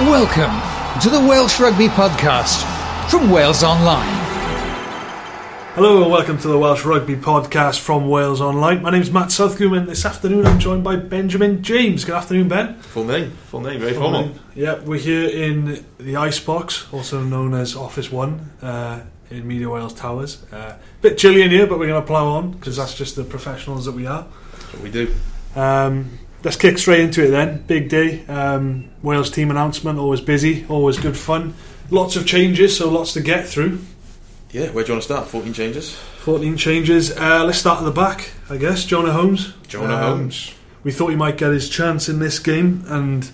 Welcome to the Welsh Rugby Podcast from Wales Online. Hello and welcome to the Welsh Rugby Podcast from Wales Online. My name is Matt Southcombe and this afternoon I'm joined by Benjamin James. Good afternoon, Ben. Full name, full name, very formal. Yeah, we're here in the Icebox, also known as Office One, uh, in Media Wales Towers. Uh, bit chilly in here, but we're going to plough on because that's just the professionals that we are. That's what we do. Um, let's kick straight into it then. Big day. Um, Wales team announcement, always busy, always good fun. Lots of changes, so lots to get through. Yeah, where do you want to start? 14 changes? 14 changes. Uh, let's start at the back, I guess. Jonah Holmes. Jonah Um, Holmes. We thought he might get his chance in this game, and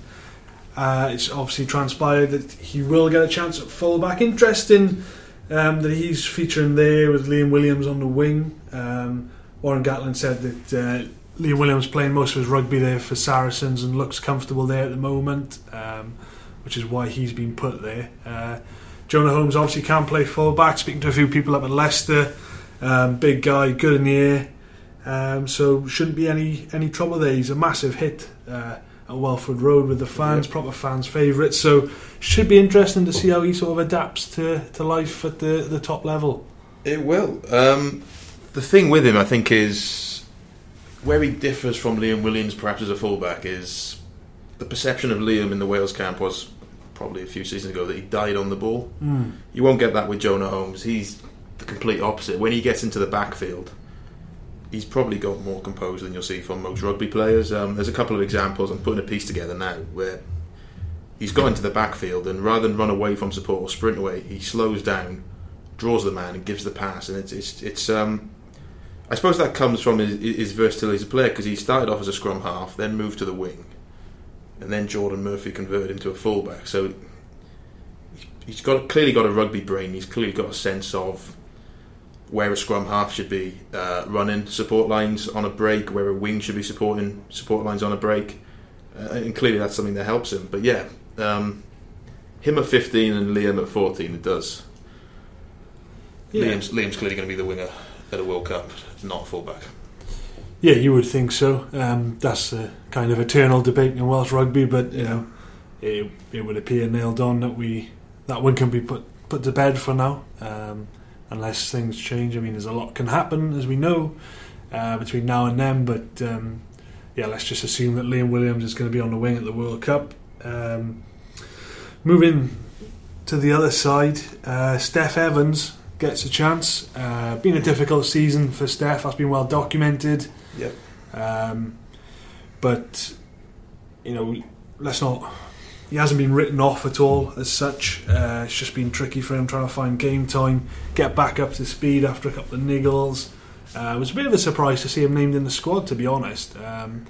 uh, it's obviously transpired that he will get a chance at fullback. Interesting um, that he's featuring there with Liam Williams on the wing. Um, Warren Gatland said that uh, Liam Williams playing most of his rugby there for Saracens and looks comfortable there at the moment, um, which is why he's been put there. Uh, Jonah Holmes obviously can play fullback. Speaking to a few people up at Leicester, um, big guy, good in the air. Um, so shouldn't be any any trouble there. He's a massive hit uh, at Welford Road with the fans, Yeah. proper fans' favourite. So should be interesting to see how he sort of adapts to, to life at the, the top level. It will. Um, the thing with him, I think, is where he differs from Liam Williams, perhaps as a fullback, is the perception of Liam in the Wales camp was probably a few seasons ago that he died on the ball. You won't get that with Jonah Holmes. He's the complete opposite. When he gets into the backfield, he's probably got more composure than you'll see from most rugby players. Um, there's a couple of examples. I'm putting a piece together now where he's got into the backfield and rather than run away from support or sprint away, he slows down, draws the man, and gives the pass. And it's it's, it's um, I suppose that comes from his, his versatility as a player because he started off as a scrum half, then moved to the wing, and then Geordan Murphy converted him to a fullback. So he's got clearly got a rugby brain. He's clearly got a sense of where a scrum half should be uh, running support lines on a break, where a wing should be supporting support lines on a break, uh, and clearly that's something that helps him. But yeah, um, him at 15 and Liam at 14, it does. Yeah. Liam's, Liam's clearly going to be the winger at a World Cup, not fullback. Yeah, you would think so. Um, that's a kind of eternal debate in Welsh rugby, but you Yeah. know, it, it would appear nailed on that we that one can be put put to bed for now, um, unless things change. I mean, there's a lot can happen, as we know, uh, between now and then. But um, yeah, let's just assume that Liam Williams is going to be on the wing at the World Cup. Um, moving to the other side, uh, Steff Evans gets a chance. Uh, been a difficult season for Steff. That's been well documented. Yep. Um, but you know, let's not. He hasn't been written off at all as such. Uh, it's just been tricky for him trying to find game time, get back up to speed after a couple of niggles. Uh, it was a bit of a surprise to see him named in the squad, to be honest. Um,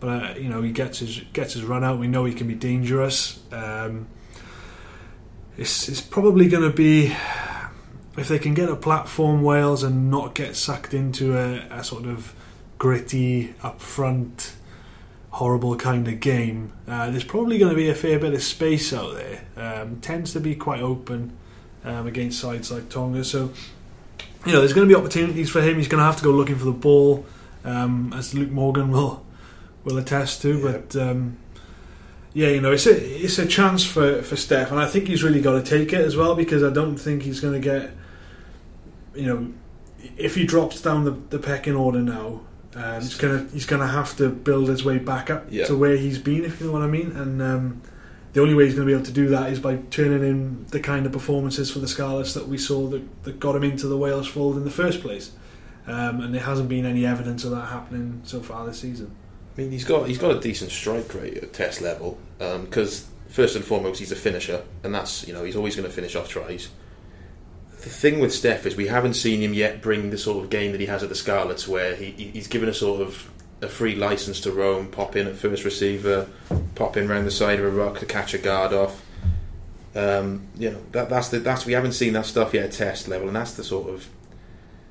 but uh, you know, he gets his gets his run out. We know he can be dangerous. Um, it's, it's probably going to be if they can get a platform Wales and not get sucked into a, a sort of gritty, upfront, horrible kind of game. Uh, there's probably going to be a fair bit of space out there. Um, tends to be quite open um, against sides like Tonga. So, you know, there's going to be opportunities for him. He's going to have to go looking for the ball, um, as Luke Morgan will will attest to. Yeah. But um, yeah, you know, it's a it's a chance for for Steff, and I think he's really got to take it as well because I don't think he's going to get, you know, if he drops down the, the pecking order now, um, he's gonna he's gonna have to build his way back up Yeah. to where he's been, if you know what I mean. And um, the only way he's going to be able to do that is by turning in the kind of performances for the Scarlets that we saw that, that got him into the Wales fold in the first place. Um, and there hasn't been any evidence of that happening so far this season. I mean, he's got he's got a decent strike rate at test level because first and foremost he's a finisher, and that's you know he's always going to finish off tries. The thing with Steff is we haven't seen him yet bring the sort of game that he has at the Scarlets, where he, he- he's given a sort of a free license to roam, pop in at first receiver, pop in round the side of a rock to catch a guard off. Um, you know that that's the that's we haven't seen that stuff yet at test level, and that's the sort of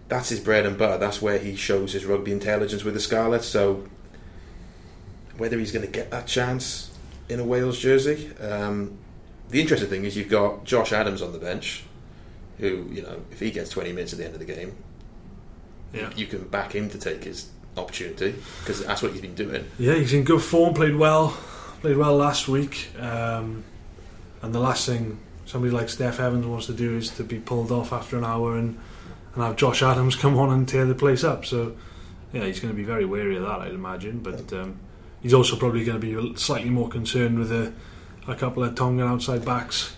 that's his bread and butter. That's where he shows his rugby intelligence with the Scarlets. So whether he's going to get that chance in a Wales jersey. Um, the interesting thing is you've got Josh Adams on the bench, who you know if he gets 20 minutes at the end of the game, Yeah. you can back him to take his opportunity because that's what he's been doing. Yeah, he's in good form. Played well. Played well last week. Um, and the last thing somebody like Steff Evans wants to do is to be pulled off after an hour and and have Josh Adams come on and tear the place up. So yeah, he's going to be very wary of that, I'd imagine. But um, he's also probably going to be slightly more concerned with a, a couple of Tongan outside backs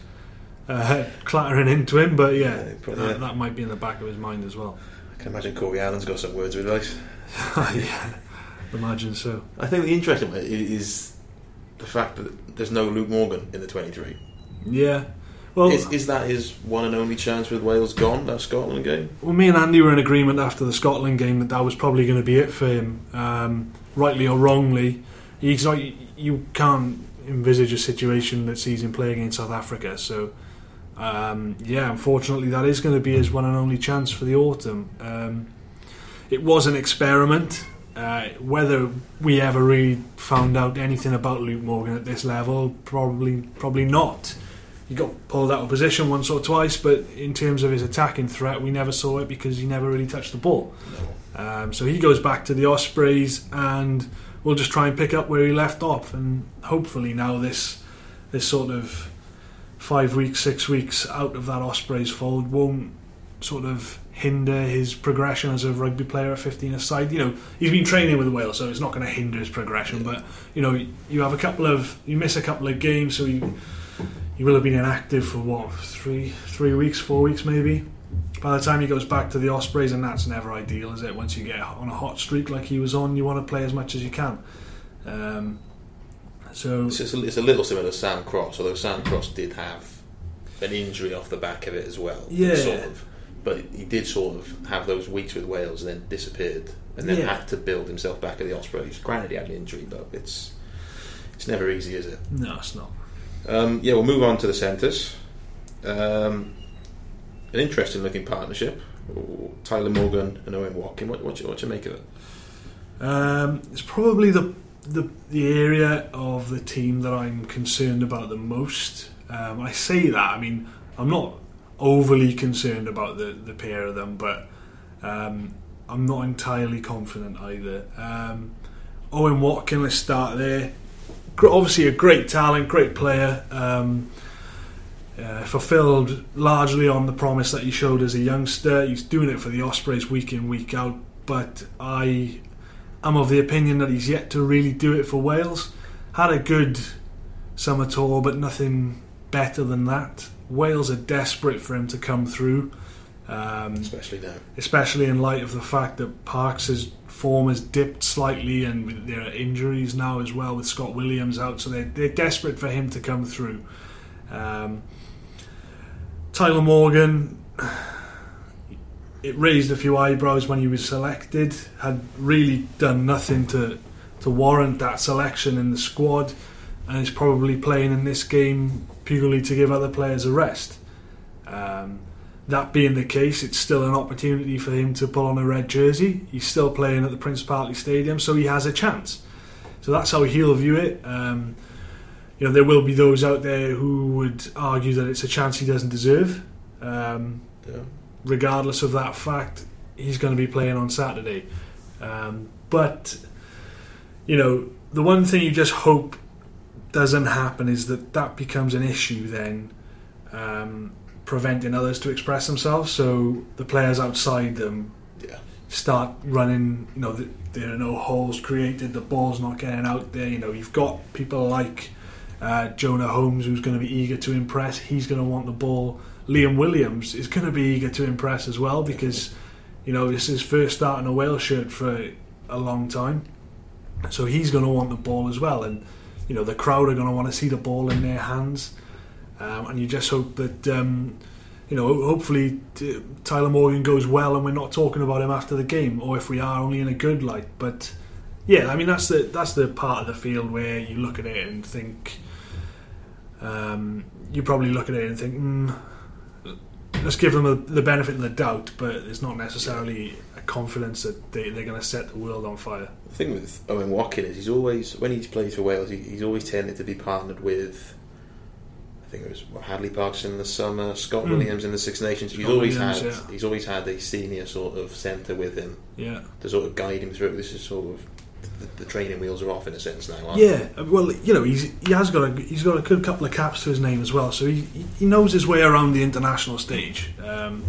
uh, clattering into him. But yeah, Yeah, probably, that, yeah. that might be in the back of his mind as well. I can imagine Cory Allen's got some words of advice. yeah, imagine so. I think the interesting one is the fact that there's no Luke Morgan in the 23. Yeah. Well, Is, is that his one and only chance with Wales gone, that Scotland game? Well, me and Andy were in agreement after the Scotland game that that was probably going to be it for him, um, rightly or wrongly. He's not, you can't envisage a situation that sees him play against South Africa. So, um, yeah, unfortunately, that is going to be his one and only chance for the autumn. Um, it was an experiment. Uh, whether we ever really found out anything about Luke Morgan at this level, probably, probably not he got pulled out of position once or twice, but in terms of his attacking threat, we never saw it because he never really touched the ball. Um, so he goes back to the Ospreys, and we'll just try and pick up where he left off, and hopefully now this this sort of five weeks, six weeks out of that Ospreys fold won't sort of hinder his progression as a rugby player at 15 aside. You know, he's been training with the Wales, so it's not going to hinder his progression. But you know, you have a couple of you miss a couple of games, so you he will have been inactive for what three three weeks, four weeks maybe. By the time he goes back to the Ospreys, and that's never ideal, is it? Once you get on a hot streak like he was on, you want to play as much as you can. Um, so It's, a, it's a little similar to Sam Cross, although Sam Cross did have an injury off the back of it as well. Yeah. Sort of. But he did sort of have those weeks with Wales and then disappeared and then Yeah. had to build himself back at the Ospreys. Granted, he had an injury, but it's it's never easy, is it? no, it's not. Um, yeah, we'll move on to the centres. Um, an interesting looking partnership. Tyler Morgan and Owen Watkin. What, what, you, what you make of it? Um, it's probably the, the the area of the team that I'm concerned about the most. Um, I say that I mean I'm not overly concerned about the, the pair of them, but um, I'm not entirely confident either. Um, Owen Watkin, let's start there. Obviously, a great talent, great player. Um, uh, fulfilled largely on the promise that he showed as a youngster. He's doing it for the Ospreys week in, week out. But I am of the opinion that he's yet to really do it for Wales. Had a good summer tour, but nothing better than that. Wales are desperate for him to come through, um, Especially now. especially in light of the fact that Parkes' form has dipped slightly and there are injuries now as well with Scott Williams out, so they're, they're desperate for him to come through. Um, Tyler Morgan, it raised a few eyebrows when he was selected. Had really done nothing to to warrant that selection in the squad, and is probably playing in this game purely to give other players a rest. Um, that being the case, it's still an opportunity for him to pull on a red jersey. He's still playing at the Principality Stadium, so he has a chance. So that's how he'll view it. Um, you know, there will be those out there who would argue that it's a chance he doesn't deserve. Um, Yeah. Regardless of that fact, he's going to be playing on Saturday. Um, but you know, the one thing you just hope doesn't happen is that that becomes an issue then, um, preventing others to express themselves. So the players outside them Yeah. start running. You know, th there are no holes created. The ball's not getting out there. You know, you've got people like uh, Jonah Holmes who's going to be eager to impress. He's going to want the ball. Liam Williams is going to be eager to impress as well because you know this is his first start in a Wales shirt for a long time. So he's going to want the ball as well, and you know the crowd are going to want to see the ball in their hands. Um, and you just hope that um, you know hopefully Tyler Morgan goes well, and we're not talking about him after the game, or if we are, only in a good light. But yeah, I mean that's the that's the part of the field where you look at it and think. Um, you probably look at it and think, mm, let's give them a, the benefit of the doubt, but it's not necessarily a confidence that they, they're going to set the world on fire. The thing with Owen Watkin is he's always, when he's played for Wales, he, he's always tended to be partnered with. I think it was what, Hadleigh Parkes in the summer, Scott Mm. Williams in the Six Nations. He's Scott always Williams, had yeah. he's always had a senior sort of centre with him Yeah, to sort of guide him through. This is sort of the, the training wheels are off in a sense now. Aren't Yeah, well, you know, he's he has got a he's got a good couple of caps to his name as well, so he he knows his way around the international stage. Um,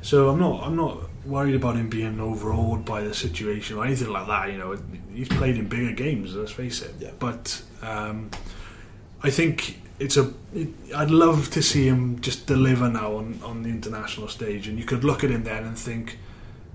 so I'm not I'm not worried about him being overawed by the situation or anything like that. You know, he's played in bigger games. Let's face it. Yeah. But um, I think it's a. It, I'd love to see him just deliver now on on the international stage, and you could look at him then and think.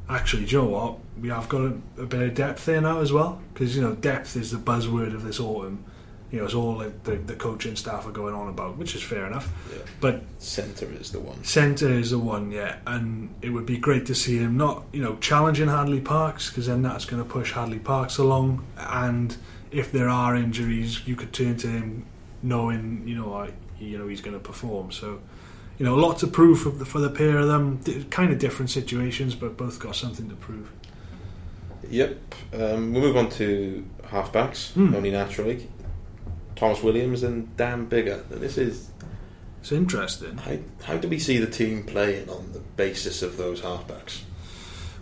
Actually, do you know what? We have got a, a bit of depth there now as well, because you know depth is the buzzword of this autumn. You know, it's all that the, the coaching staff are going on about, which is fair enough. Yeah. But Centre is the one. Centre is the one, yeah, and it would be great to see him not, you know, challenging Hadleigh Parkes because then that's going to push Hadleigh Parkes along. And if there are injuries, you could turn to him knowing, you know, like, you know he's going to perform. So, you know, a lot to prove for the, for the pair of them. D- kind of different situations, but both got something to prove. Yep. Um, we'll move on to halfbacks, Hmm. only naturally. Tomos Williams and Dan Biggar. Now, This is It's interesting. how, how do we see the team playing on the basis of those halfbacks?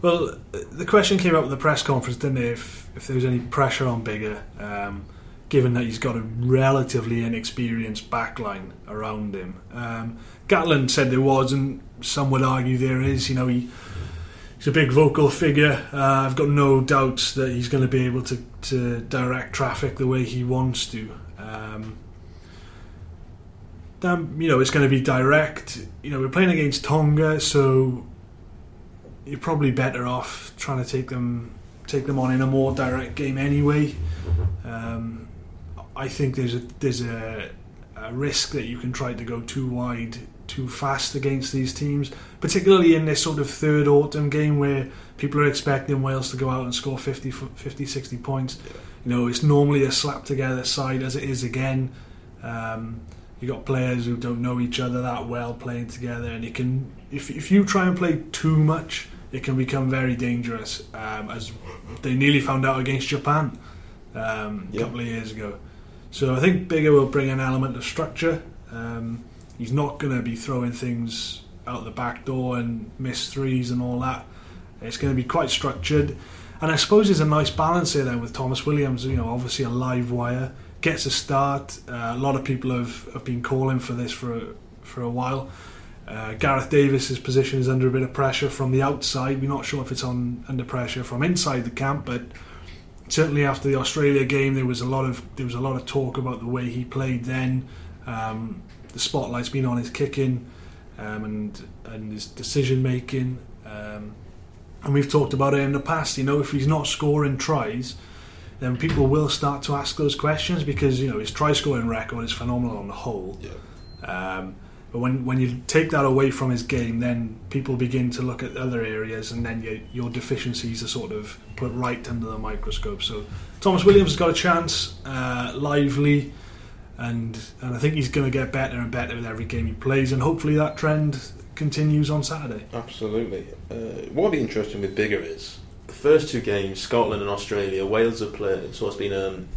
Well, the question came up at the press conference, didn't it? If, if there was any pressure on Biggar, um, given that he's got a relatively inexperienced backline around him. Um, Gatland said there was, and some would argue there is. You know, he he's a big vocal figure. Uh, I've got no doubts that he's going to be able to, to direct traffic the way he wants to. Um, damn, you know, it's going to be direct. You know, we're playing against Tonga, so you're probably better off trying to take them take them on in a more direct game anyway. Um, I think there's a there's a, a risk that you can try to go too wide too fast against these teams, particularly in this sort of third autumn game where people are expecting Wales to go out and score 50, 50 60 points. You know, it's normally a slap together side as it is again. Um, you got players who don't know each other that well playing together, and it can if if you try and play too much, it can become very dangerous. Um, as they nearly found out against Japan um, a Yeah. couple of years ago. So I think Biggar will bring an element of structure. Um, he's not going to be throwing things out the back door and miss threes and all that. It's going to be quite structured. And I suppose there's a nice balance here then with Tomos Williams, you know, obviously a live wire, gets a start. Uh, a lot of people have, have been calling for this for a, for a while. Uh, Gareth Davies's position is under a bit of pressure from the outside. We're not sure if it's on under pressure from inside the camp, but certainly after the Australia game, there was a lot of there was a lot of talk about the way he played. Then um, the spotlight's been on his kicking um, and and his decision making, um, and we've talked about it in the past. You know, if he's not scoring tries, then people will start to ask those questions because you know his try scoring record is phenomenal on the whole. Yeah. Um, but when, when you take that away from his game, then people begin to look at other areas, and then your, your deficiencies are sort of put right under the microscope. So Tomos Williams has got a chance, uh, lively, and and I think he's going to get better and better with every game he plays, and hopefully that trend continues on Saturday. Absolutely. Uh, what would be interesting with Biggar is the first two games, Scotland and Australia, Wales have played, so it's been um,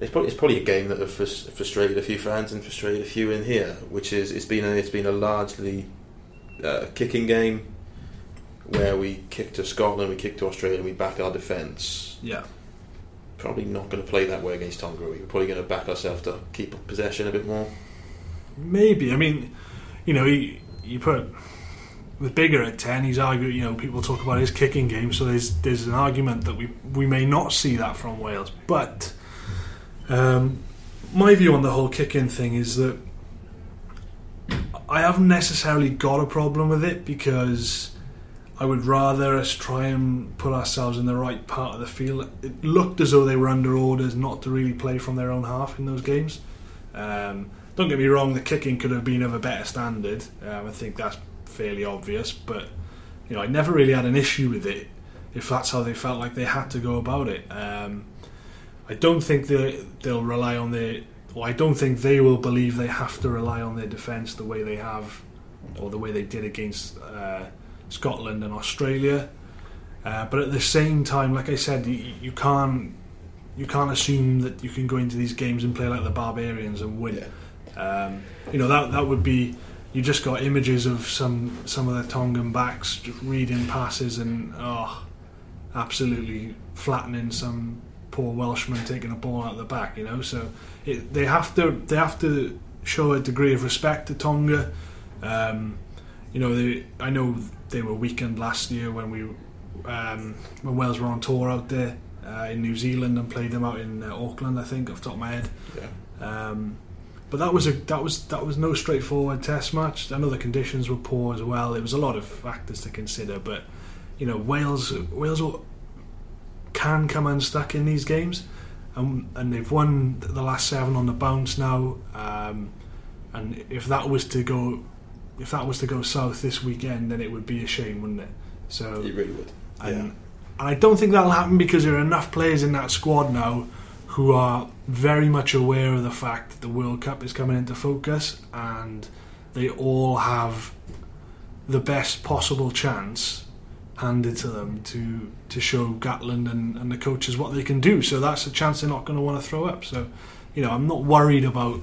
it's probably it's probably a game that have frustrated a few fans and frustrated a few in here, which is it's been a, it's been a largely uh, kicking game where we kick to Scotland, we kick to Australia, and we back our defence. Yeah, Probably not going to play that way against Tonga. We're probably going to back ourselves to keep possession a bit more. maybe. I mean, you know, you put with Biggar at ten, he's arguing. You know, people talk about his kicking game, so there's there's an argument that we we may not see that from Wales. But um, my view on the whole kicking thing is that I haven't necessarily got a problem with it because I would rather us try and put ourselves in the right part of the field. It looked as though they were under orders not to really play from their own half in those games. Um, don't get me wrong, the kicking could have been of a better standard. Um, I think that's fairly obvious, but you know, I never really had an issue with it if that's how they felt like they had to go about it. Um, I don't think they they'll rely on their. Well, I don't think they will believe they have to rely on their defence the way they have, or the way they did against uh, Scotland and Australia. Uh, but at the same time, like I said, you, you can't you can't assume that you can go into these games and play like the barbarians and win. Um, you know that that would be. You just got images of some some of the Tongan backs reading passes and oh, absolutely flattening some poor Welshman taking a ball out of the back. You know, so it, they have to they have to show a degree of respect to Tonga. Um, you know, they, I know they were weakened last year when we um, when Wales were on tour out there uh, in New Zealand and played them out in uh, Auckland. I think off the top of my head. Yeah. Um, but that was a that was that was no straightforward test match. I know the conditions were poor as well. It was a lot of factors to consider, but you know Wales Wales can come unstuck in these games, and and they've won the last seven on the bounce now. Um, and if that was to go, if that was to go south this weekend, then it would be a shame, wouldn't it? So It really would. and, yeah. and I don't think that'll happen because there are enough players in that squad now who are very much aware of the fact that the World Cup is coming into focus and they all have the best possible chance handed to them to to show Gatland and, and the coaches what they can do. So that's a chance they're not going to want to throw up. So, you know, I'm not worried about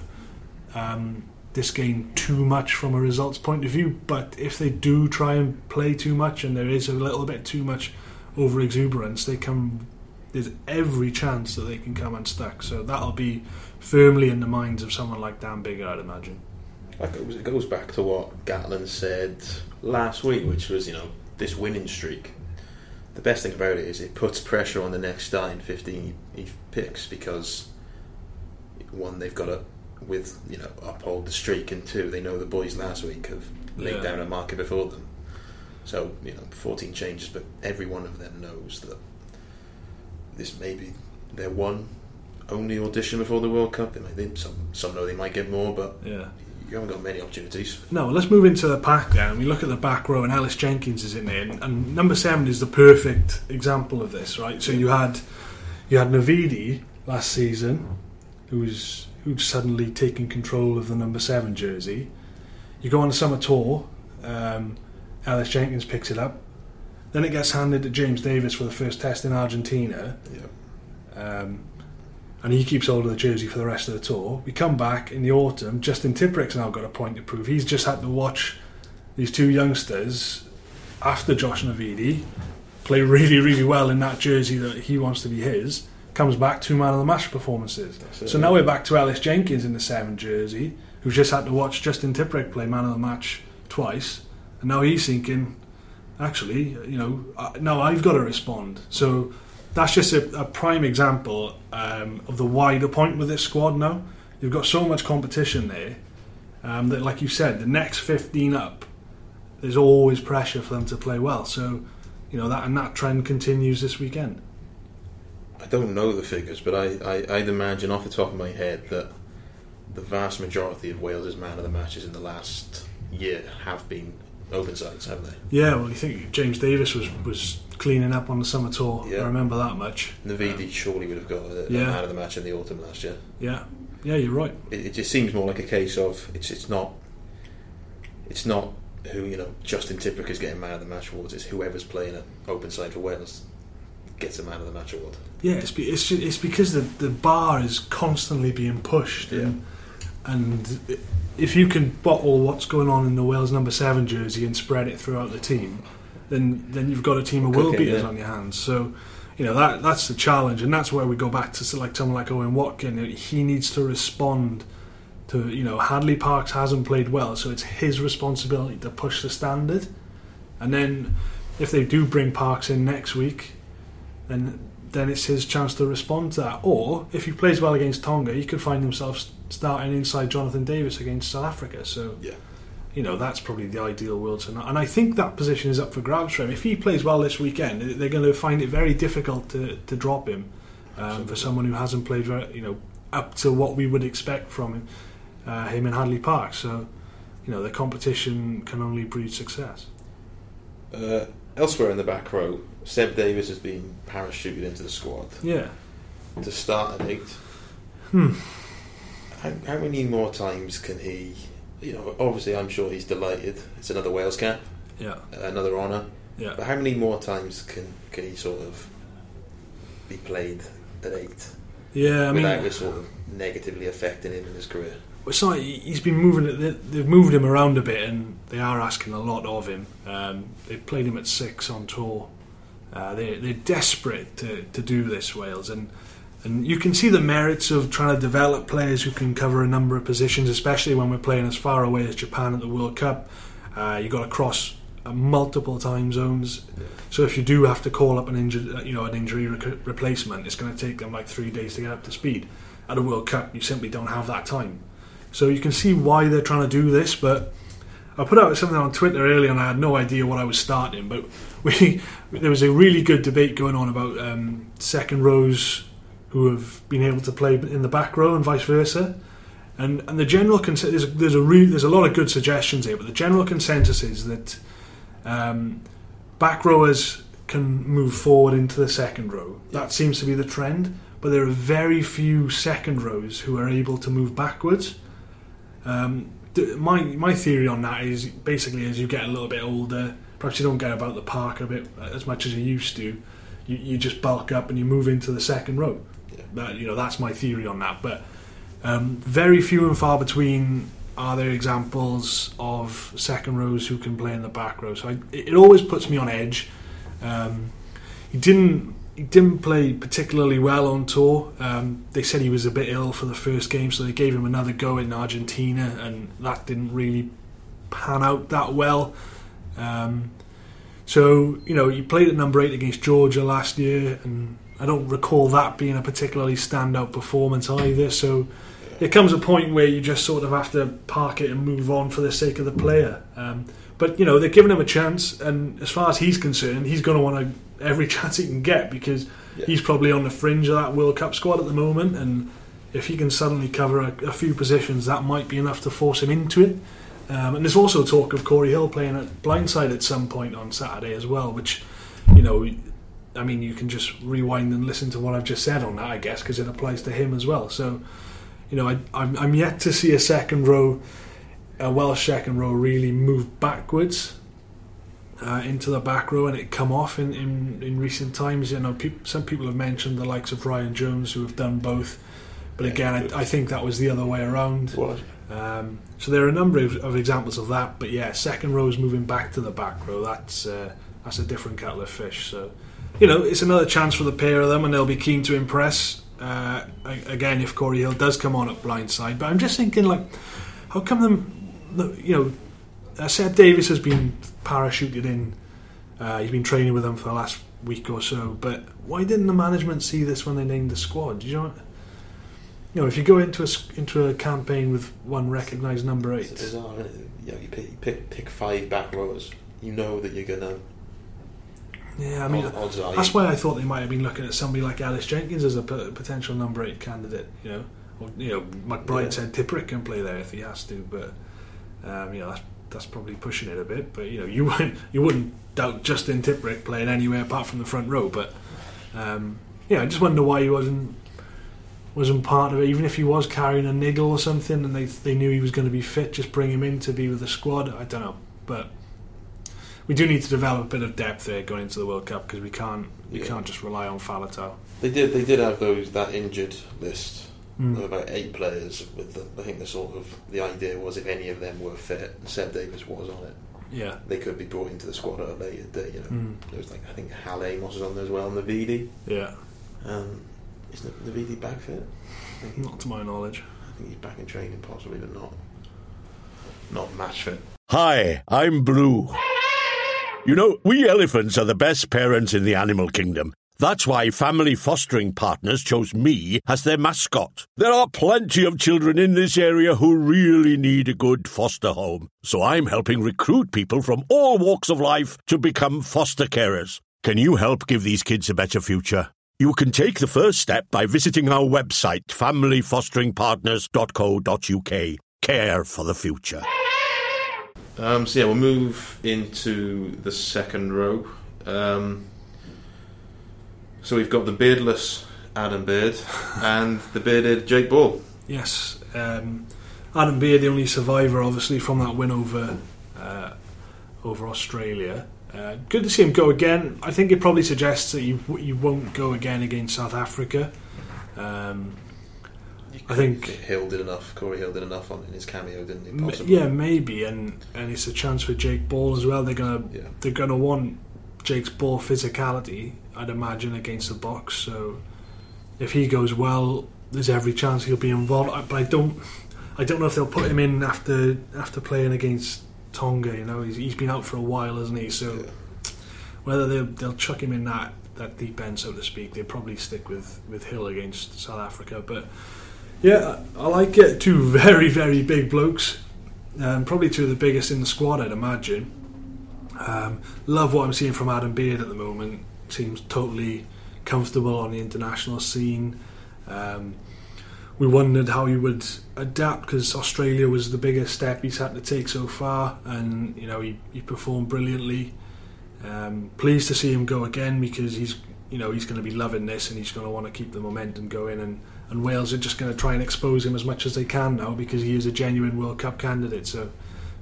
um, this game too much from a results point of view. But if they do try and play too much and there is a little bit too much over exuberance, they come. There's every chance that they can come unstuck. So that'll be firmly in the minds of someone like Dan Biggar, I'd imagine. It goes back to what Gatland said last week, which was, you know, this winning streak. The best thing about it is it puts pressure on the next in 15 he picks because, one, they've got to, with, you know, uphold the streak, and two, they know the boys last week have laid Yeah. down a marker before them. So, you know, 14 changes, but every one of them knows that this may be their one only audition before the World Cup. They might, they, some, some know they might get more, but Yeah. you haven't got many opportunities. No, let's move into the pack then. And we look at the back row, and Ellis Jenkins is in there, and, and number seven is the perfect example of this, right? So you had you had Navidi last season, who's who's suddenly taken control of the number seven jersey. You go on a summer tour, um, Ellis Jenkins picks it up. Then it gets handed to James Davies for the first test in Argentina. Yeah. Um, and he keeps hold of the jersey for the rest of the tour. We come back in the autumn. Justin Tipuric's now got a point to prove. He's just had to watch these two youngsters after Josh Navidi play really, really well in that jersey that he wants to be his. Comes back two man of the match performances. it. So now we're back to Ellis Jenkins in the seven jersey, who's just had to watch Justin Tipuric play man of the match twice, and now he's thinking, actually, you know, now I've got to respond. So that's just a, a prime example um, of the wider point with this squad now. You've got so much competition there um, that, like you said, the next 15 up, there's always pressure for them to play well. So, you know, that and that trend continues this weekend. I don't know the figures, but I, I, I'd imagine off the top of my head that the vast majority of Wales' man of the matches in the last year have been open sides, haven't they? Yeah, well, you think James Davies was, was cleaning up on the summer tour. Yeah. I remember that much. Navidi um, surely would have got a, a Yeah. man of the match in the autumn last year. Yeah, yeah, you're right. It, it just seems more like a case of it's it's not it's not who you know Justin Tipuric is getting man of the match awards. It's whoever's playing an open side for Wales gets a man of the match award. Yeah, it's be, it's, it's because the the bar is constantly being pushed, and and if you can bottle what's going on in the Wales number seven jersey and spread it throughout the team, then then you've got a team of world beaters yeah. on your hands. So. You know that that's the challenge, and that's where we go back to like someone like Owen Watkin. He needs to respond to you know Hadleigh Parkes hasn't played well, so it's his responsibility to push the standard. And then if they do bring Parkes in next week, then then it's his chance to respond to that. Or if he plays well against Tonga, he could find himself starting inside Jonathan Davies against South Africa. So Yeah. you know that's probably the ideal world scenario. And I think that position is up for grabs for him. If he plays well this weekend, they're going to find it very difficult to, to drop him um, for someone who hasn't played very, you know up to what we would expect from him, uh, him in Hadleigh Park. So you know the competition can only breed success. Uh, elsewhere in the back row, Seb Davies has been parachuted into the squad Yeah. to start at eight. Hmm. How, how many more times can he? You know, obviously, I'm sure he's delighted. It's another Wales cap, Yeah. another honour. Yeah. But how many more times can can he sort of be played at eight Yeah. I mean, without it sort of negatively affecting him in his career? It's like he's been moving they- They've moved him around a bit, and they are asking a lot of him. Um, they played him at six on tour Uh, they they're desperate to, to do this Wales and and you can see the merits of trying to develop players who can cover a number of positions, especially when we're playing as far away as Japan at the World Cup. Uh, you've got to cross uh, multiple time zones, so if you do have to call up an injured, uh, you know, an injury replacement, it's going to take them like three days to get up to speed. At a World Cup, you simply don't have that time. So you can see why they're trying to do this, but I put out something on Twitter earlier and I had no idea what I was starting, but we there was a really good debate going on about um, second rows who have been able to play in the back row and vice versa. And and the general consensus there's, there's a re- there's a lot of good suggestions here, but the general consensus is that um, back rowers can move forward into the second row. That seems to be the trend, but there are very few second rows who are able to move backwards. Um, th- my my theory on that is basically as you get a little bit older, perhaps you don't get about the park a bit as much as you used to. You, you just bulk up and you move into the second row. Yeah. That you know that's my theory on that. But um, very few and far between are there examples of second rows who can play in the back row. So I, it, it always puts me on edge. Um, he didn't he didn't play particularly well on tour. Um, they said he was a bit ill for the first game, so they gave him another go in Argentina, and that didn't really pan out that well. Um, so you know, he played at number eight against Georgia last year, and I don't recall that being a particularly standout performance either. So it comes a point where you just sort of have to park it and move on for the sake of the player. Um, but you know, they're giving him a chance, and as far as he's concerned, he's going to want every chance he can get because Yeah. he's probably on the fringe of that World Cup squad at the moment, and if he can suddenly cover a, a few positions, that might be enough to force him into it. Um, and there's also talk of Cory Hill playing at blindside at some point on Saturday as well, which, you know, I mean, you can just rewind and listen to what I've just said on that, I guess, because it applies to him as well. So, you know, I, I'm, I'm yet to see a second row, a Welsh second row, really move backwards uh, into the back row and it come off in, in, in recent times. You know, peop some people have mentioned the likes of Ryan Jones who have done both, but again. I, I think that was the other way around. Um, so there are a number of, of examples of that, but yeah, second rows moving back to the back row. That's uh, that's a different kettle of fish. So you know, it's another chance for the pair of them, and they'll be keen to impress. Uh, again, if Cory Hill does come on at blindside, but I'm just thinking like, how come them? You know, uh, Seb Davies has been parachuted in. Uh, he's been training with them for the last week or so, but why didn't the management see this when they named the squad? Do you know? You know, if you go into a into a campaign with one recognised number It's eight, bizarre, isn't it? You, know, you pick, pick pick five back rowers. You know that you're gonna. yeah, I mean, odds are that's you- why I thought they might have been looking at somebody like Ellis Jenkins as a p- potential number eight candidate. You know, or, you know, McBryde Yeah. said Tipuric can play there if he has to, but um, you know, that's, that's probably pushing it a bit. But you know, you wouldn't you wouldn't doubt Justin Tipuric playing anywhere apart from the front row. But um, yeah, I just wonder why he wasn't wasn't part of it. Even if he was carrying a niggle or something, and they they knew he was going to be fit, just bring him in to be with the squad. I don't know, but. We do need to develop a bit of depth there going into the World Cup because we can't we Yeah. can't just rely on Faletau. They did. They did have those that injured list Mm. of about eight players. With the, I think the sort of the idea was if any of them were fit, Seb Davies was on it. Yeah. They could be brought into the squad at a later date. You know, Mm. there was like I think Hallam Amos was on there as well, and the VD. Yeah. Um, is the, the VD back fit? I Not to my knowledge. I think he's back in training, possibly, but not not match fit. Hi, I'm Blue. You know, we elephants are the best parents in the animal kingdom. That's why Family Fostering Partners chose me as their mascot. There are plenty of children in this area who really need a good foster home. So I'm helping recruit people from all walks of life to become foster carers. Can you help give these kids a better future? You can take the first step by visiting our website, familyfosteringpartners.co.uk. Care for the future. Um, so yeah, we'll move into the second row. Um, so we've got the beardless Adam Beard and the bearded Jake Ball. Yes. Um, Adam Beard, the only survivor, obviously, from that win over uh, over Australia. Uh, good to see him go again. I think it probably suggests that you you won't go again against South Africa. Um, I think Hill did enough. Cory Hill did enough on in his cameo, didn't he? Possibly. Yeah, maybe, and and it's a chance for Jake Ball as well. They're gonna Yeah. they're gonna want Jake's ball physicality, I'd imagine, against the Boks. So if he goes well, there's every chance he'll be involved. But I don't, I don't know if they'll put him in after after playing against Tonga. You know, he's, he's been out for a while, hasn't he? So whether they'll, they'll chuck him in that that deep end, so to speak, they'll probably stick with with Hill against South Africa. But yeah, I I like it. Two very very big blokes. Um, probably two of the biggest in the squad, I'd imagine. Um, love what I'm seeing from Adam Beard at the moment. Seems totally comfortable on the international scene. Um, we wondered how he would adapt because Australia was the biggest step he's had to take so far, and you know he, he performed brilliantly. Um, pleased to see him go again because he's you know he's going to be loving this and he's going to want to keep the momentum going and, and Wales are just going to try and expose him as much as they can now because he is a genuine World Cup candidate. So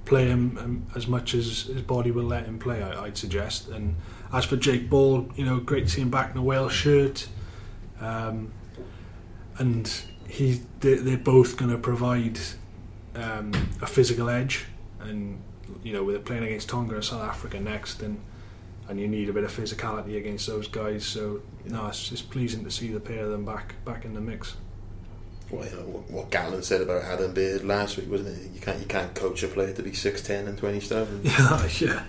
play him um, as much as his body will let him play. I, I'd suggest. And as for Jake Ball, you know, great to see him back in a Wales shirt. Um, and he they, they're both going to provide um, a physical edge. And you know, with playing against Tonga and South Africa next, and and you need a bit of physicality against those guys. So no, it's just pleasing to see the pair of them back back in the mix. Well, you know, what, what Gallen said about Adam Beard last week, wasn't it? You can't you can't coach a player to be six ten and twenty stone. Yeah, yeah,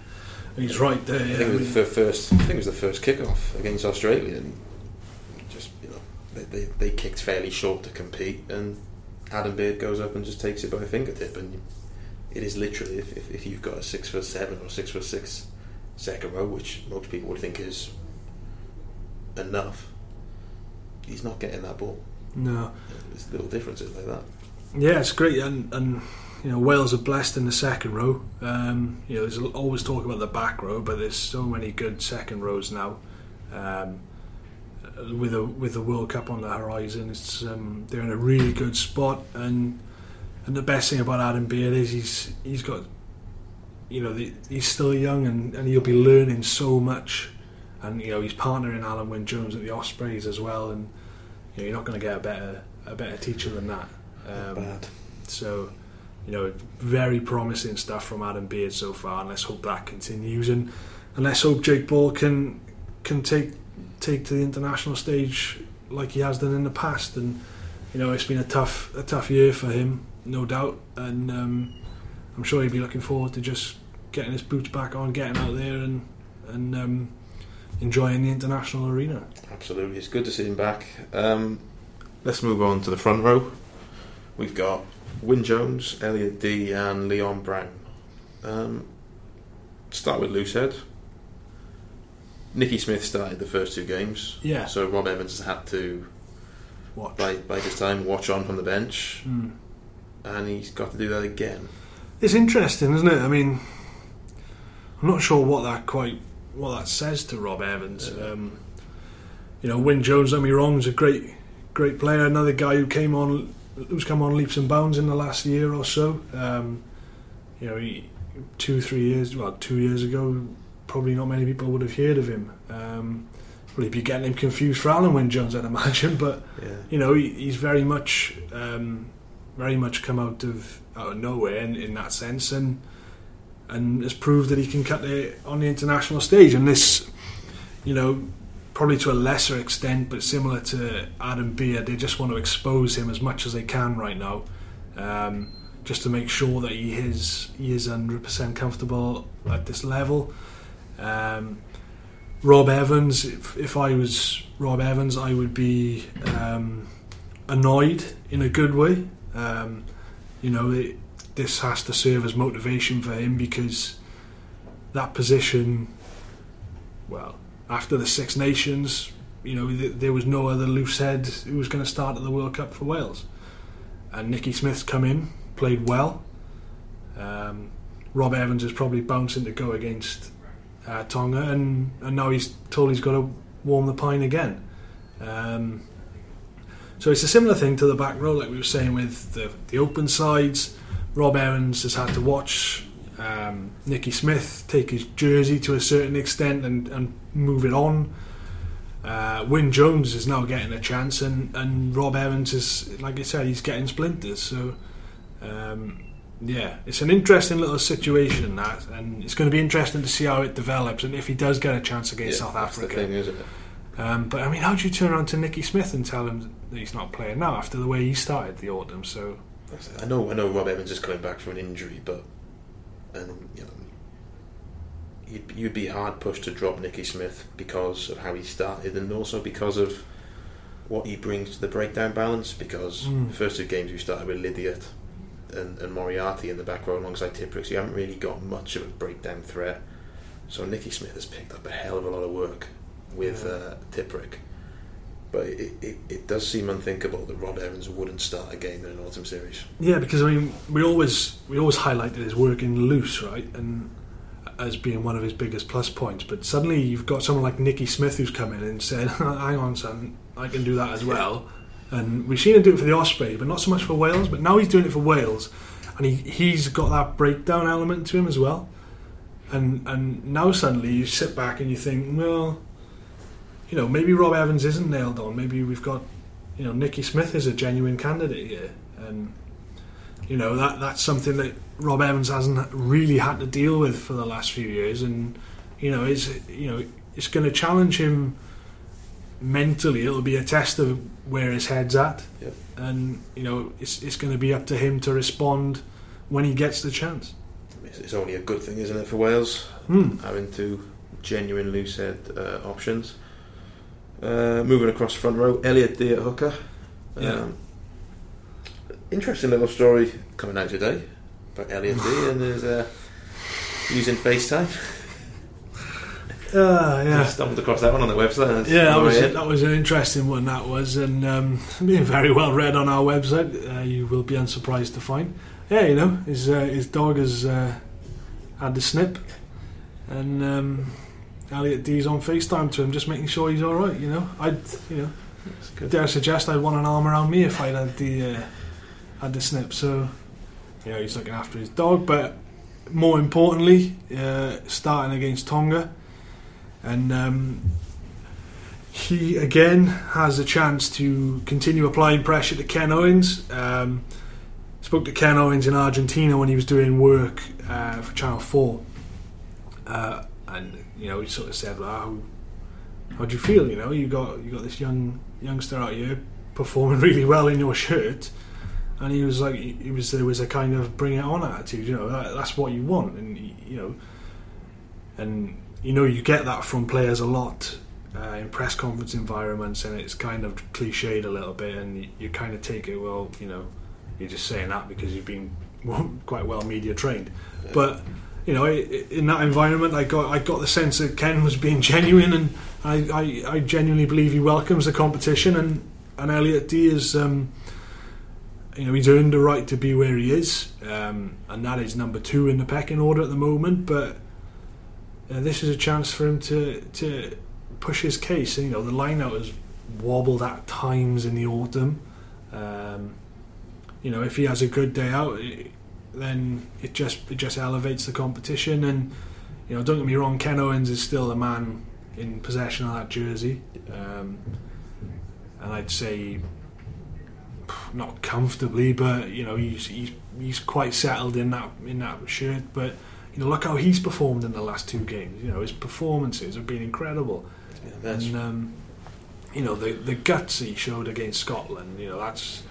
he's right there. I Yeah. think it was the first. I think it was the first kickoff against Australia, and just you know they, they, they kicked fairly short to compete, and Adam Beard goes up and just takes it by a fingertip, and it is literally if, if, if you've got a six foot seven or six foot six second row, which most people would think is enough, he's not getting that ball. no, There's little differences like that. yeah, it's great, and and you know Wales are blessed in the second row. Um, you know, there's always talk about the back row, but there's so many good second rows now. Um, with a with the World Cup on the horizon, it's um, they're in a really good spot, and and the best thing about Adam Beard is he's he's got, you know, the, he's still young and, and he'll be learning so much, and you know he's partnering Alun Wyn Jones at the Ospreys as well, and you know, you're not going to get a better a better teacher than that. Um, Bad. so, you know, very promising stuff from Adam Beard so far, and let's hope that continues. And, and let's hope Jake Ball can can take take to the international stage like he has done in the past. And you know, it's been a tough a tough year for him, no doubt. And um, I'm sure he'll be looking forward to just getting his boots back on, getting out there, and and um, enjoying the international arena. Absolutely, it's good to see him back. Um, let's move on to the front row. We've got Wyn Jones, Elliot Dee, and Leon Brown. Um, start with Loosehead. Nicky Smith started the first two games, Yeah, so Rob Evans has had to, watch. by, by this time, watch on from the bench, Hmm. and he's got to do that again. It's interesting, isn't it? I mean, I'm not sure what that quite what that says to Rob Evans. Yeah. Um, you know, Wyn Jones, don't be wrong, is a great, great player. Another guy who came on, who's come on leaps and bounds in the last year or so. Um, you know, he, two, three years, well, two years ago, probably not many people would have heard of him. Um, probably be getting him confused for Alun Wyn Jones, I'd imagine, but Yeah, you know, he, he's very much, um, very much come out of out of nowhere in, in that sense, and and has proved that he can cut it on the international stage. And this, you know, probably to a lesser extent, but similar to Adam Beard, they just want to expose him as much as they can right now, um, just to make sure that he is he is hundred percent comfortable at this level. Um, Rob Evans, if, if I was Rob Evans, I would be um, annoyed in a good way. Um, you know, it, this has to serve as motivation for him because that position, well, after the Six Nations, you know, th- there was no other loose head who was going to start at the World Cup for Wales. And Nicky Smith's come in, played well. Um, Rob Evans is probably bouncing to go against uh, Tonga, and, and now he's told he's got to warm the pine again. Um, so it's a similar thing to the back row, like we were saying with the, the open sides. Rob Evans has had to watch um, Nicky Smith take his jersey to a certain extent and, and move it on. Uh, Wyn Jones is now getting a chance, and, and Rob Evans is, like I said, he's getting splinters. So um, Yeah, it's an interesting little situation that, and it's going to be interesting to see how it develops and if he does get a chance against Yeah, South Africa. thing? Um, but I mean, how do you turn around to Nicky Smith and tell him that he's not playing now after the way he started the autumn? So I know, I know. Rob Evans is coming back from an injury, but and you know, you'd, you'd be hard pushed to drop Nicky Smith because of how he started, and also because of what he brings to the breakdown balance. Because Mm. the first two games we started with Lydiate and, and Moriarty in the back row alongside Tipuric, so you haven't really got much of a breakdown threat. So Nicky Smith has picked up a hell of a lot of work with Yeah. uh. But it, it, it does seem unthinkable that Rob Evans wouldn't start a game in an autumn series. yeah, because I mean, we always we always highlighted his working loose, right, and as being one of his biggest plus points. But suddenly you've got someone like Nicky Smith who's come in and said, "Hang on, son, I can do that as well." And we've seen him do it for the Osprey, but not so much for Wales. But now he's doing it for Wales, and he he's got that breakdown element to him as well. And and now suddenly you sit back and you think, well, you know, maybe Rob Evans isn't nailed on. Maybe we've got, you know, Nicky Smith is a genuine candidate here, and you know that that's something that Rob Evans hasn't really had to deal with for the last few years, and you know, is you know, it's going to challenge him mentally. It'll be a test of where his head's at, Yep. and you know, it's it's going to be up to him to respond when he gets the chance. It's, it's only a good thing, isn't it, for Wales Hmm. having two genuine loose head uh, options. Uh, moving across front row, Elliot Dee at hooker. Um, Yeah. Interesting little story coming out today about Elliot Dee and his uh, using FaceTime. Uh, I yeah. stumbled across that one on the website. and Yeah, that was, head. that was an interesting one. That was, and um, being very well read on our website. Uh, you will be unsurprised to find. Yeah, you know, his uh, his dog has uh, had the snip, and um, Elliot Dee's on FaceTime to him, just making sure he's all right. You know, I'd you know good. dare suggest I'd want an arm around me if I'd had the uh, had the snip. So, you know, he's looking after his dog, but more importantly, uh, starting against Tonga, and um, he again has a chance to continue applying pressure to Ken Owens. Um, spoke to Ken Owens in Argentina when he was doing work uh, for Channel Four, uh, and you know he sort of said, "Well, how, how do you feel? You know, you got you got this young youngster out here performing really well in your shirt." And he was like, he was there was a kind of bring it on attitude, you know. That, that's what you want, and you know, and you know you get that from players a lot uh, in press conference environments, and it's kind of cliched a little bit, and you, you kind of take it, well, you know, you're just saying that because you've been quite well media trained, but you know, in that environment, I got I got the sense that Ken was being genuine, and I, I, I genuinely believe he welcomes the competition, and and Elliot Dee is. Um, you know, he's earned the right to be where he is, um, and that is number two in the pecking order at the moment. But uh, this is a chance for him to to push his case. And, you know, the lineout has wobbled at times in the autumn. Um, you know, if he has a good day out, it, then it just it just elevates the competition. And you know, don't get me wrong, Ken Owens is still the man in possession of that jersey, um, and I'd say not comfortably, but you know he's he's he's quite settled in that in that shirt. But you know, look how he's performed in the last two games. You know, his performances have been incredible, Yeah, and um, you know the the guts he showed against Scotland. You know, that's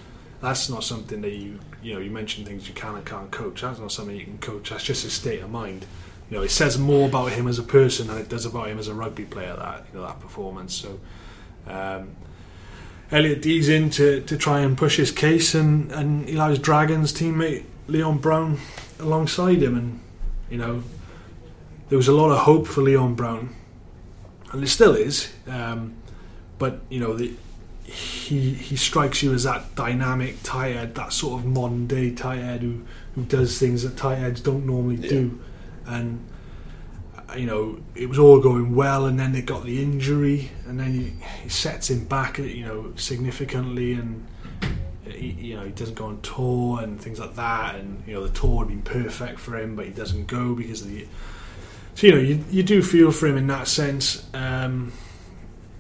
that's not something that you you know you mentioned things you can and can't coach. That's not something you can coach. That's just his state of mind. You know, it says more about him as a person than it does about him as a rugby player. That you know that performance. So. Um, Elliot Dee's in to, to try and push his case, and, and he allows Dragons teammate Leon Brown alongside him. And, you know, there was a lot of hope for Leon Brown, and there still is. Um, but, you know, the, he he strikes you as that dynamic tight head, that sort of modern day tight head who, who does things that tight heads don't normally Yeah. do. And, uh, you know, it was all going well, and then they got the injury, and then he, he sets him back, you know, significantly, and he, you know he doesn't go on tour and things like that, and you know the tour had been perfect for him, but he doesn't go because of the. So you know you you do feel for him in that sense, um,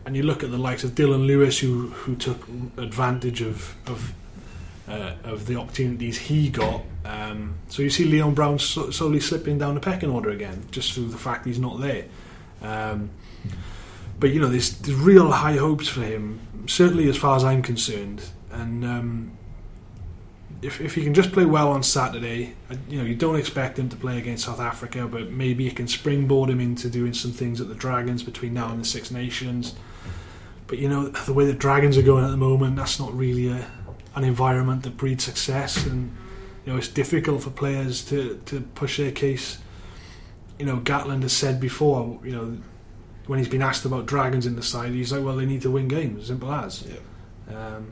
and you look at the likes of Dillon Lewis who who took advantage of of uh, of the opportunities he got. Um, so you see Leon Brown so- slowly slipping down the pecking order again, just through the fact he's not there. Um, but you know, there's, there's real high hopes for him, certainly as far as I'm concerned. And um, if, if he can just play well on Saturday, uh, you know, you don't expect him to play against South Africa, but maybe you can springboard him into doing some things at the Dragons between now and the Six Nations. But you know, the way the Dragons are going at the moment, that's not really a, an environment that breeds success, and you know, it's difficult for players to, to push their case. You know, Gatland has said before, you know, when he's been asked about Dragons in the side, he's like, well, they need to win games, simple as. Yeah. Um,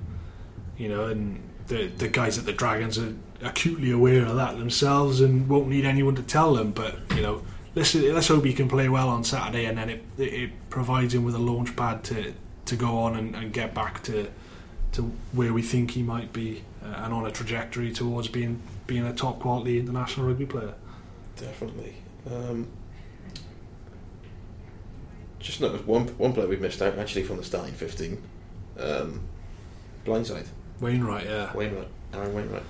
you know, and the the guys at the Dragons are acutely aware of that themselves and won't need anyone to tell them. But you know, let's let's hope he can play well on Saturday, and then it it, it provides him with a launch pad to to go on and, and get back to to where we think he might be, uh, and on a trajectory towards being being a top quality international rugby player. Definitely. Um, just noticed one one player we've missed out actually from the starting fifteen. Um, blindside. Wainwright, yeah. Wainwright. Aaron Wainwright.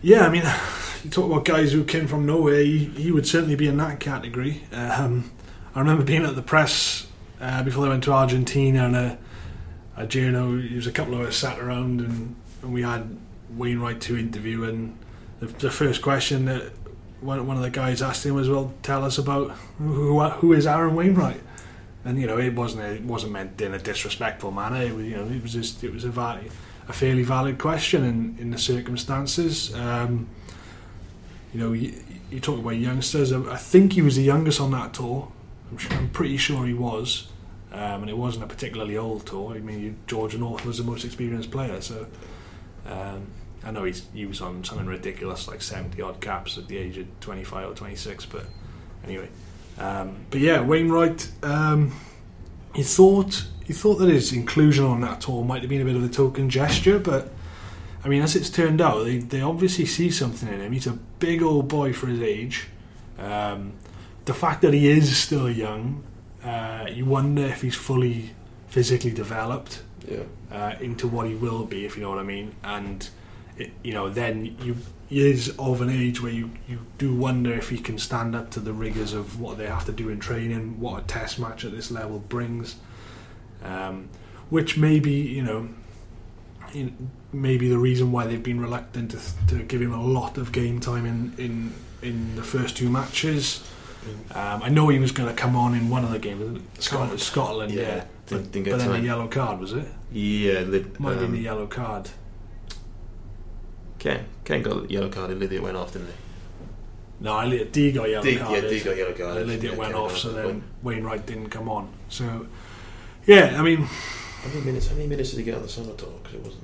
Yeah, I mean, you talk about guys who came from nowhere. He, he would certainly be in that category. Um, I remember being at the press uh, before they went to Argentina, and a, a journo, there was a couple of us sat around, and, and we had Wainwright to interview. And the, the first question that one, one of the guys asked him was, "Well, tell us about who who is Aaron Wainwright." And you know, it wasn't it wasn't meant in a disrespectful manner. It was, you know, it was just it was a valid, a fairly valid question in, in the circumstances. Um, you know, you, you talk about youngsters. I think he was the youngest on that tour. I'm, pretty sure he was, um, and it wasn't a particularly old tour. I mean, George North was the most experienced player, so um, I know he's, he was on something ridiculous like 70 odd caps at the age of 25 or 26. But anyway, um, but yeah, Wainwright. Um, he thought he thought that his inclusion on that tour might have been a bit of a token gesture, but I mean, as it's turned out, they, they obviously see something in him. He's a big old boy for his age. Um, the fact that he is still young, uh, you wonder if he's fully physically developed Yeah. uh, into what he will be, if you know what I mean. And it, you know, then you he is of an age where you, you do wonder if he can stand up to the rigors of what they have to do in training, what a test match at this level brings. Um, which maybe you know, in, maybe the reason why they've been reluctant to, to give him a lot of game time in in, in the first two matches. Um, I know he was going to come on in one of the games, Scotland, Scotland, yeah. Yeah, But, didn't- didn't but then the yellow card was it? Yeah. Might have been um, the yellow card. Ken. Ken got a yellow card. and Lydiate went off, didn't he? No, Dee got yellow Dee, card. yeah, Dee got yellow card. And Lydiate Yeah, went Ken off, so then Wainwright didn't come on. So, yeah, I mean, How many minutes? How many minutes did he get on the summer tour? Because it wasn't.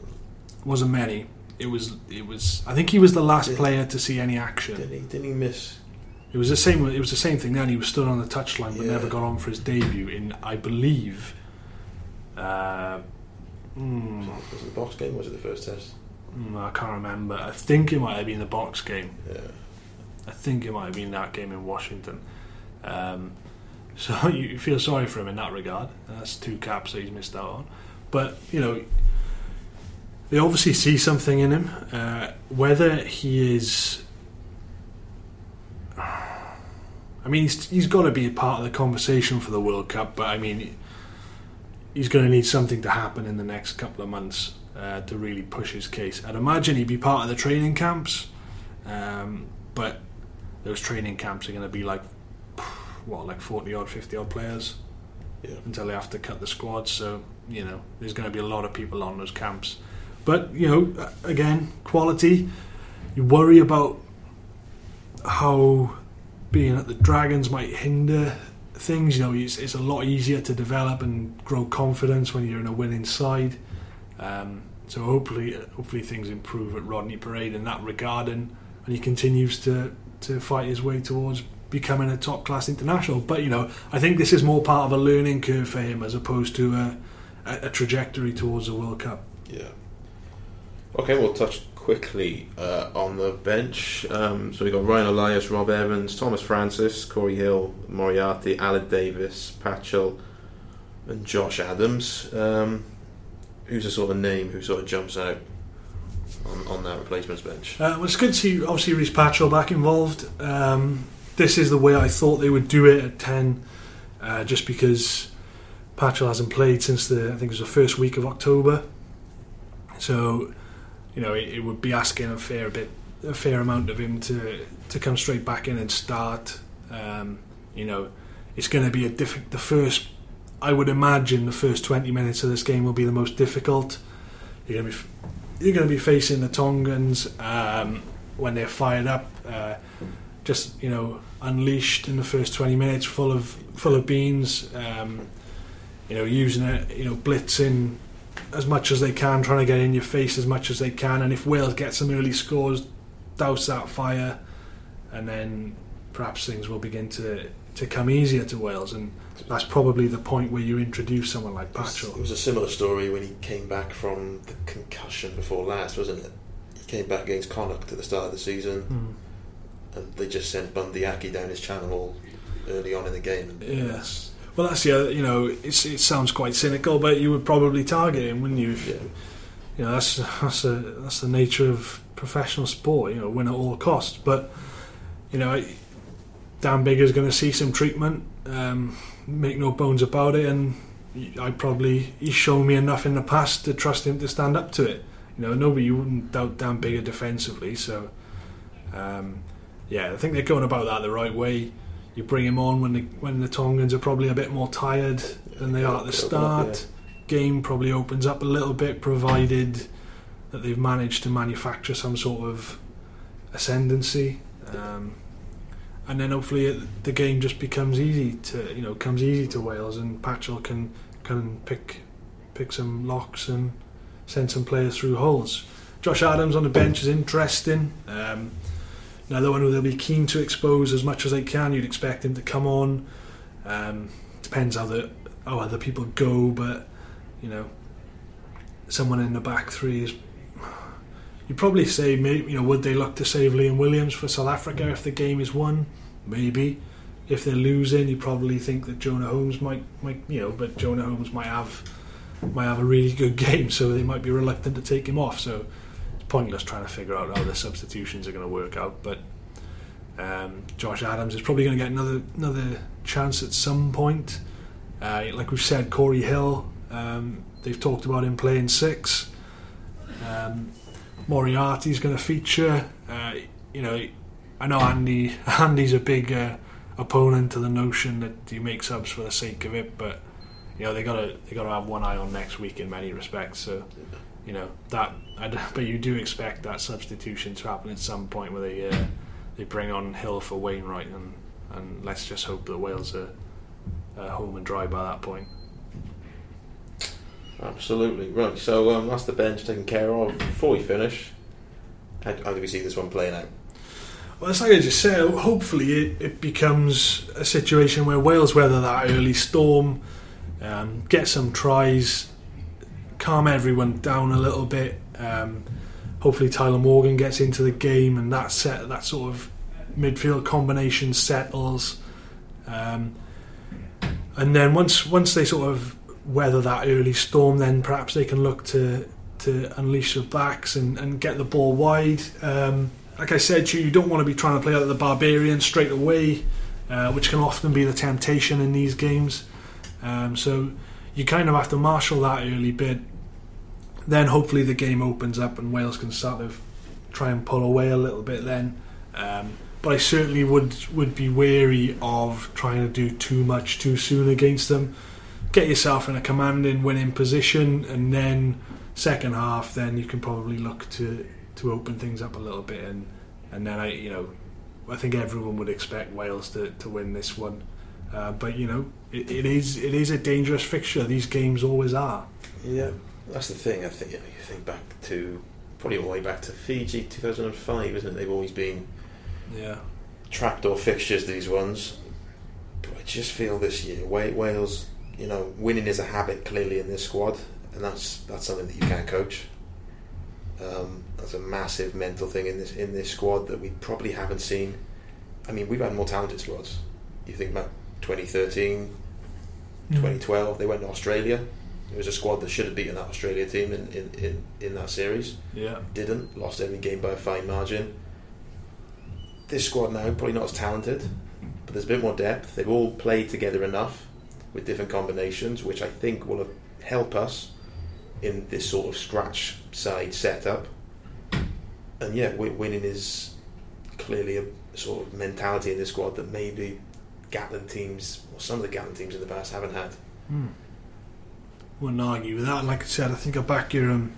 wasn't many. It was, it was. I think he was the last Did- player to see any action. Didn't he? Didn't he miss? It was the same. It was the same thing. Then he was stood on the touchline, but Yeah. never got on for his debut in, I believe. Uh, mm, Was it the Boks game? or Was it the first test? mm, I can't remember. I think it might have been the Boks game. Yeah. I think it might have been that game in Washington. Um, so you feel sorry for him in that regard. That's two caps that he's missed out on. But you know, they obviously see something in him. Uh, whether he is, I mean, he's, he's got to be a part of the conversation for the World Cup. But I mean, he's going to need something to happen in the next couple of months uh, to really push his case. I'd imagine he'd be part of the training camps. Um, but those training camps are going to be like what, like forty odd, fifty odd players Yeah. until they have to cut the squad. So you know, there's going to be a lot of people on those camps. But you know, again, quality. You worry about how being at the Dragons might hinder things. You know, it's, it's a lot easier to develop and grow confidence when you're in a winning side. Um, so hopefully, hopefully things improve at Rodney Parade in that regard, and, and he continues to to fight his way towards becoming a top class international. But you know, I think this is more part of a learning curve for him as opposed to a, a, a trajectory towards a World Cup. Yeah. Okay, we'll touch quickly uh, on the bench. Um, so we've got Ryan Elias, Rob Evans, Tomas Francis, Cory Hill, Moriarty, Aled Davies, Patchell, and Josh Adams. Um, who's a sort of name who sort of jumps out? on, on that replacements bench. Uh, well, it's good to see, obviously, Rhys Patchell back involved. Um, this is the way I thought they would do it at 10, uh, just because Patchell hasn't played since the, I think it was the first week of October. So, you know, it, it would be asking a fair bit, a fair amount of him to, to come straight back in and start. Um, you know, it's going to be a diff- the first, I would imagine, the first 20 minutes of this game will be the most difficult. You're going to be you're going to be facing the Tongans um, when they're fired up, uh, just you know unleashed in the first 20 minutes, full of full of beans. Um, you know, using it, you know, blitzing as much as they can, trying to get in your face as much as they can. And if Wales get some early scores, douse that fire, and then perhaps things will begin to to come easier to Wales. And that's probably the point where you introduce someone like Patchell. it was a similar story when he came back from the concussion before last, wasn't it? He came back against Connacht at the start of the season, Mm. and they just sent Bundee Aki down his channel early on in the game. And Yes. Well, that's the other, you know, it's, it sounds quite cynical, but you would probably target him, wouldn't you? If, Yeah. You know, that's that's a, that's the nature of professional sport. You know, win at all costs. But you know, Dan Biggar's going to see some treatment. Um, make no bones about it, and I probably he's shown me enough in the past to trust him to stand up to it. You know, nobody you wouldn't doubt Dan Biggar defensively. So, um, yeah, I think they're going about that the right way. You bring him on when the when the Tongans are probably a bit more tired than they are at the up, start. Game probably opens up a little bit, provided that they've managed to manufacture some sort of ascendancy, um, and then hopefully it, the game just becomes easy to you know comes easy to Wales, and Patchell can can pick pick some locks and send some players through holes. Josh Adams on the bench is interesting. Um, another one who they'll be keen to expose as much as they can. You'd expect him to come on. Um, depends how the how other people go, but you know, someone in the back three is. You'd probably say, maybe you know, would they look to save Liam Williams for South Africa if the game is won? Maybe. If they're losing, you probably think that Jonah Holmes might, might, you know, but Jonah Holmes might have, might have a really good game, so they might be reluctant to take him off. So pointless trying to figure out how the substitutions are going to work out. But um, Josh Adams is probably going to get another another chance at some point. Uh, like we've said, Cory Hill. Um, they've talked about him playing six. Um, Moriarty's going to feature. Uh, you know, I know Andy. Andy's a big uh, opponent to the notion that you make subs for the sake of it, but you know they got to they got to have one eye on next week in many respects. So you know that. But you do expect that substitution to happen at some point where they uh, they bring on Hill for Wainwright, and and let's just hope that Wales are uh, home and dry by that point. Absolutely right. So um, that's the bench taken care of. Before we finish, how, how do we see this one playing out? Well, it's like I just said. Hopefully, it, it becomes a situation where Wales weather that early storm, um, get some tries, calm everyone down a little bit. Um, hopefully, Tyler Morgan gets into the game, and that set that sort of midfield combination settles. Um, and then once once they sort of weather that early storm, then perhaps they can look to to unleash the backs and, and get the ball wide. Um, like I said to you, you don't want to be trying to play out the barbarian straight away, uh, which can often be the temptation in these games. Um, so you kind of have to marshal that early bit. Then hopefully the game opens up and Wales can sort of try and pull away a little bit then. Um, but I certainly would would be wary of trying to do too much too soon against them. Get yourself in a commanding winning position, and then second half, then you can probably look to to open things up a little bit, and and then I you know I think everyone would expect Wales to, to win this one, uh, but you know it, it is it is a dangerous fixture. These games always are. Yeah, that's the thing. I think you, know, you think back to probably all the way back to Fiji 2005, isn't it? They've always been Yeah. trapdoor fixtures. These ones, but I just feel this year Wales, you know, winning is a habit clearly in this squad, and that's that's something that you can't coach. Um, that's a massive mental thing in this in this squad that we probably haven't seen. I mean, we've had more talented squads. You think about 2013, 2012, they went to Australia. It was a squad that should have beaten that Australia team in, in, in, in that series. Yeah. Didn't. Lost every game by a fine margin. This squad now, probably not as talented, but there's a bit more depth. They've all played together enough with different combinations, which I think will help us in this sort of scratch side setup. And yeah, winning is clearly a sort of mentality in this squad that maybe Gatland teams, or some of the Gatland teams in the past, haven't had. Hmm. Wouldn't argue with that. Like I said, I think I back your um,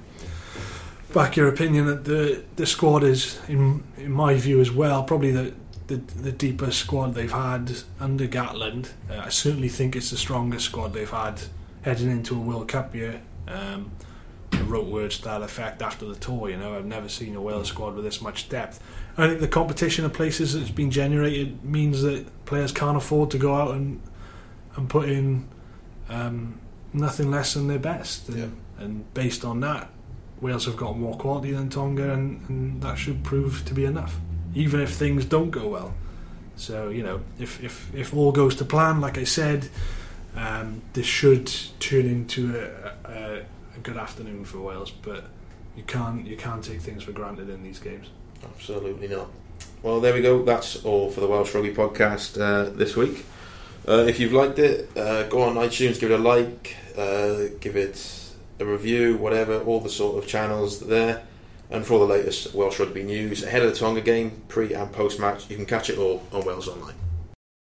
back your opinion that the the squad is, in in my view as well, probably the the, the deepest squad they've had under Gatland. Uh, I certainly think it's the strongest squad they've had heading into a World Cup year. Um, I wrote words to that effect after the tour. You know, I've never seen a Wales squad with this much depth. I think the competition of places that's been generated means that players can't afford to go out and and put in um, nothing less than their best. And, Yeah. and based on that, Wales have got more quality than Tonga, and, and that should prove to be enough, even if things don't go well. So you know, if if, if all goes to plan, like I said, um, this should turn into a, a, a good afternoon for Wales. But you can't you can't take things for granted in these games. Absolutely not. Well, there we go. That's all for the Welsh Rugby podcast uh, this week. Uh, if you've liked it, uh, go on iTunes, give it a like, uh, give it a review, whatever, all the sort of channels there. And for all the latest Welsh Rugby news ahead of the Tonga game, pre and post match, you can catch it all on Wales Online.